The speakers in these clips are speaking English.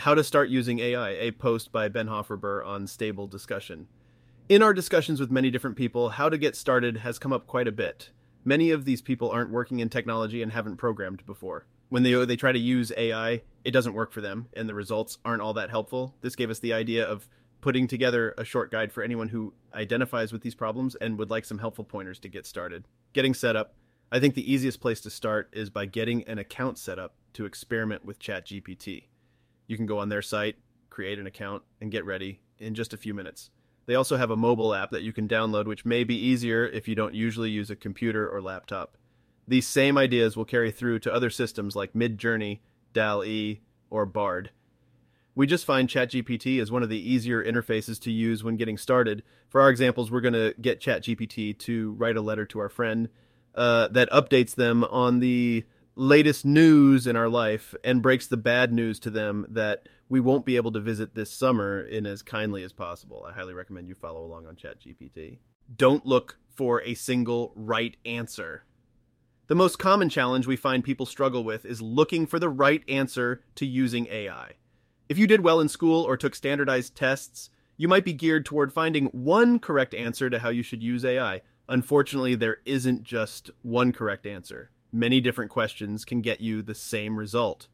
How to Start Using AI, a post by Ben Hofferber on Stable Discussion. In our discussions with many different people, how to get started has come up quite a bit. Many of these people aren't working in technology and haven't programmed before. When they they try to use AI, it doesn't work for them and the results aren't all that helpful. This gave us the idea of putting together a short guide for anyone who identifies with these problems and would like some helpful pointers to get started. Getting set up. I think the easiest place to start is by getting an account set up to experiment with ChatGPT. You can go on their site, create an account, and get ready in just a few minutes. They also have a mobile app that you can download, which may be easier if you don't usually use a computer or laptop. These same ideas will carry through to other systems like Midjourney, DALL-E, or Bard. We just find ChatGPT as one of the easier interfaces to use when getting started. For our examples, we're going to get ChatGPT to write a letter to our friend uh, that updates them on the latest news in our life and breaks the bad news to them that we won't be able to visit this summer in as kindly as possible. I highly recommend you follow along on ChatGPT. Don't look for a single right answer. The most common challenge we find people struggle with is looking for the right answer to using AI. If you did well in school or took standardized tests, you might be geared toward finding one correct answer to how you should use AI. Unfortunately, there isn't just one correct answer many different questions can get you the same result.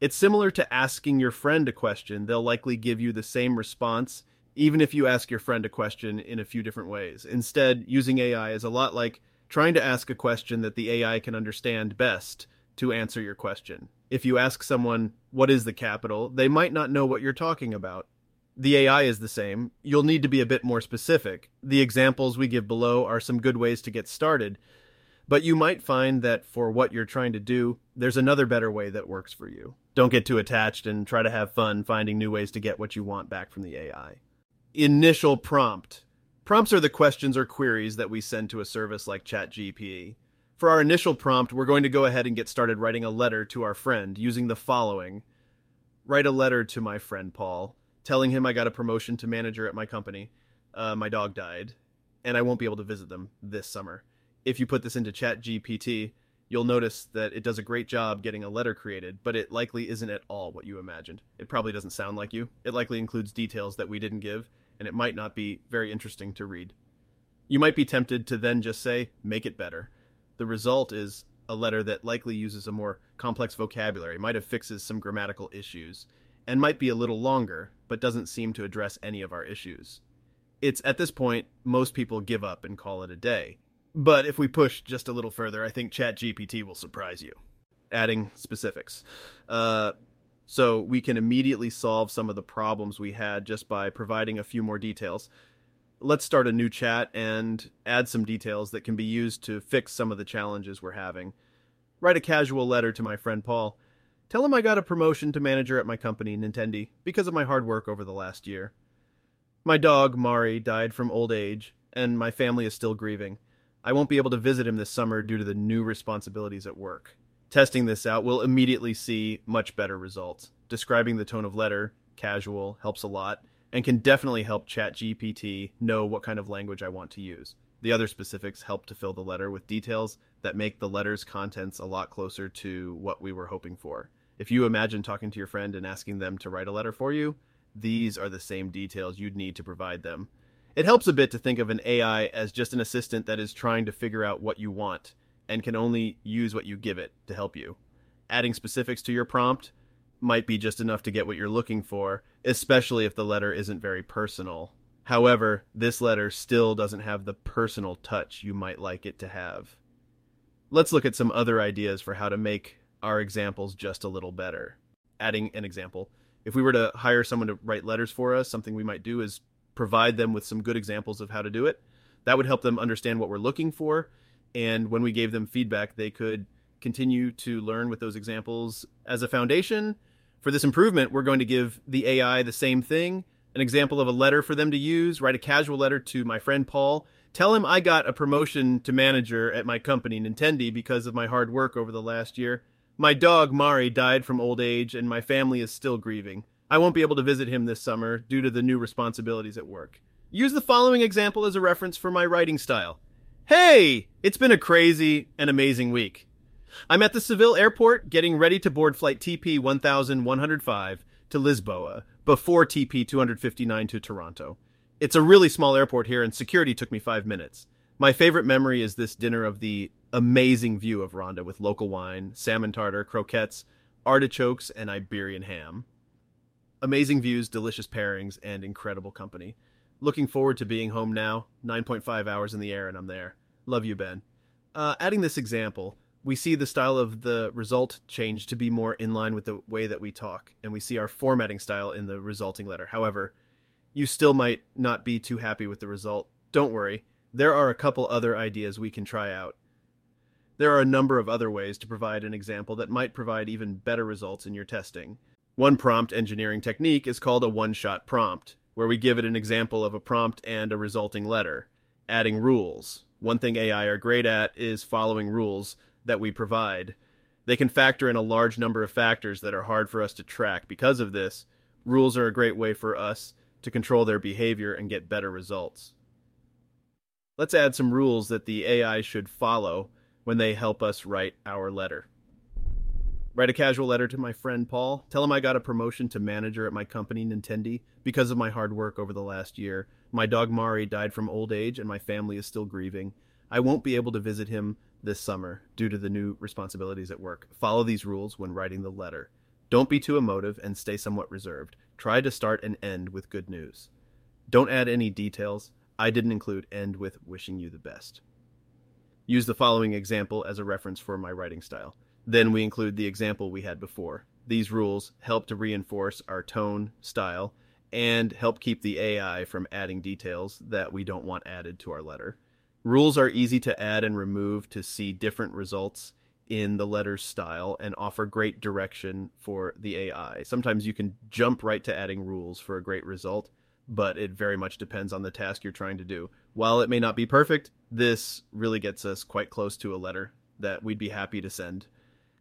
It's similar to asking your friend a question. They'll likely give you the same response, even if you ask your friend a question in a few different ways. Instead, using AI is a lot like trying to ask a question that the AI can understand best to answer your question. If you ask someone, What is the capital? they might not know what you're talking about. The AI is the same. You'll need to be a bit more specific. The examples we give below are some good ways to get started, but you might find that for what you're trying to do, there's another better way that works for you. Don't get too attached and try to have fun finding new ways to get what you want back from the AI. Initial prompt. Prompts are the questions or queries that we send to a service like ChatGPT. For our initial prompt, we're going to go ahead and get started writing a letter to our friend using the following Write a letter to my friend Paul, telling him I got a promotion to manager at my company. Uh, my dog died, and I won't be able to visit them this summer if you put this into chat gpt you'll notice that it does a great job getting a letter created but it likely isn't at all what you imagined. It probably doesn't sound like you. It likely includes details that we didn't give and it might not be very interesting to read. You might be tempted to then just say make it better. The result is a letter that likely uses a more complex vocabulary might have fixes some grammatical issues and might be a little longer but doesn't seem to address any of our issues. It's at this point most people give up and call it a day but if we push just a little further, I think ChatGPT will surprise you. Adding specifics. Uh, so we can immediately solve some of the problems we had just by providing a few more details. Let's start a new chat and add some details that can be used to fix some of the challenges we're having. Write a casual letter to my friend Paul. Tell him I got a promotion to manager at my company, Nintendi, because of my hard work over the last year. My dog, Mari, died from old age, and my family is still grieving. I won't be able to visit him this summer due to the new responsibilities at work. Testing this out will immediately see much better results. Describing the tone of letter, casual, helps a lot, and can definitely help ChatGPT know what kind of language I want to use. The other specifics help to fill the letter with details that make the letter's contents a lot closer to what we were hoping for. If you imagine talking to your friend and asking them to write a letter for you, these are the same details you'd need to provide them. It helps a bit to think of an AI as just an assistant that is trying to figure out what you want and can only use what you give it to help you. Adding specifics to your prompt might be just enough to get what you're looking for, especially if the letter isn't very personal. However, this letter still doesn't have the personal touch you might like it to have. Let's look at some other ideas for how to make our examples just a little better. Adding an example. If we were to hire someone to write letters for us, something we might do is provide them with some good examples of how to do it. That would help them understand what we're looking for. And when we gave them feedback, they could continue to learn with those examples as a foundation. For this improvement, we're going to give the AI the same thing an example of a letter for them to use. Write a casual letter to my friend Paul. Tell him I got a promotion to manager at my company, Nintendi, because of my hard work over the last year. My dog, Mari, died from old age, and my family is still grieving. I won't be able to visit him this summer due to the new responsibilities at work. Use the following example as a reference for my writing style. Hey, it's been a crazy and amazing week. I'm at the Seville airport getting ready to board flight TP 1105 to Lisboa before TP 259 to Toronto. It's a really small airport here, and security took me five minutes. My favorite memory is this dinner of the amazing view of Ronda with local wine, salmon tartar, croquettes, artichokes, and Iberian ham. Amazing views, delicious pairings, and incredible company. Looking forward to being home now. 9.5 hours in the air, and I'm there. Love you, Ben. Uh, adding this example, we see the style of the result change to be more in line with the way that we talk, and we see our formatting style in the resulting letter. However, you still might not be too happy with the result. Don't worry, there are a couple other ideas we can try out. There are a number of other ways to provide an example that might provide even better results in your testing. One prompt engineering technique is called a one shot prompt, where we give it an example of a prompt and a resulting letter, adding rules. One thing AI are great at is following rules that we provide. They can factor in a large number of factors that are hard for us to track. Because of this, rules are a great way for us to control their behavior and get better results. Let's add some rules that the AI should follow when they help us write our letter. Write a casual letter to my friend Paul. Tell him I got a promotion to manager at my company, Nintendi, because of my hard work over the last year. My dog Mari died from old age, and my family is still grieving. I won't be able to visit him this summer due to the new responsibilities at work. Follow these rules when writing the letter. Don't be too emotive and stay somewhat reserved. Try to start and end with good news. Don't add any details. I didn't include end with wishing you the best. Use the following example as a reference for my writing style. Then we include the example we had before. These rules help to reinforce our tone, style, and help keep the AI from adding details that we don't want added to our letter. Rules are easy to add and remove to see different results in the letter's style and offer great direction for the AI. Sometimes you can jump right to adding rules for a great result, but it very much depends on the task you're trying to do. While it may not be perfect, this really gets us quite close to a letter that we'd be happy to send.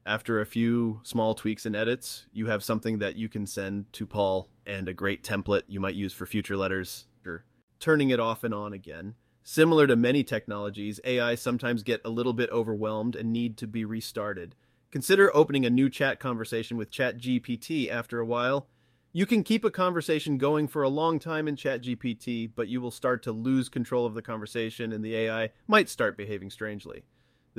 After a few small tweaks and edits, you have something that you can send to Paul and a great template you might use for future letters or turning it off and on again. Similar to many technologies, AI sometimes get a little bit overwhelmed and need to be restarted. Consider opening a new chat conversation with ChatGPT after a while. You can keep a conversation going for a long time in ChatGPT, but you will start to lose control of the conversation and the AI might start behaving strangely.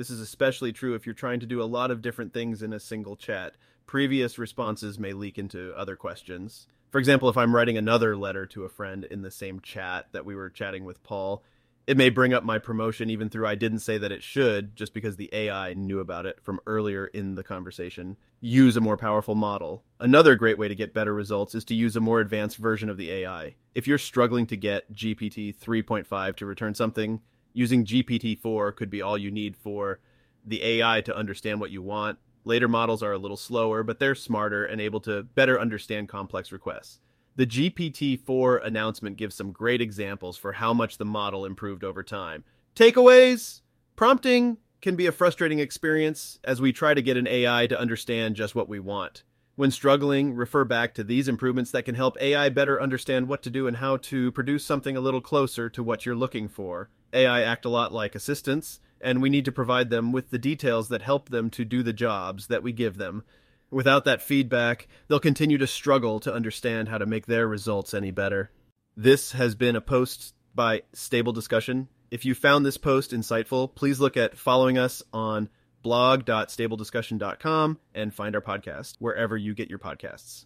This is especially true if you're trying to do a lot of different things in a single chat. Previous responses may leak into other questions. For example, if I'm writing another letter to a friend in the same chat that we were chatting with Paul, it may bring up my promotion even through I didn't say that it should, just because the AI knew about it from earlier in the conversation. Use a more powerful model. Another great way to get better results is to use a more advanced version of the AI. If you're struggling to get GPT 3.5 to return something, using GPT 4 could be all you need for the AI to understand what you want. Later models are a little slower, but they're smarter and able to better understand complex requests. The GPT 4 announcement gives some great examples for how much the model improved over time. Takeaways Prompting can be a frustrating experience as we try to get an AI to understand just what we want. When struggling, refer back to these improvements that can help AI better understand what to do and how to produce something a little closer to what you're looking for. AI act a lot like assistants, and we need to provide them with the details that help them to do the jobs that we give them. Without that feedback, they'll continue to struggle to understand how to make their results any better. This has been a post by Stable Discussion. If you found this post insightful, please look at following us on blog.stablediscussion.com and find our podcast wherever you get your podcasts.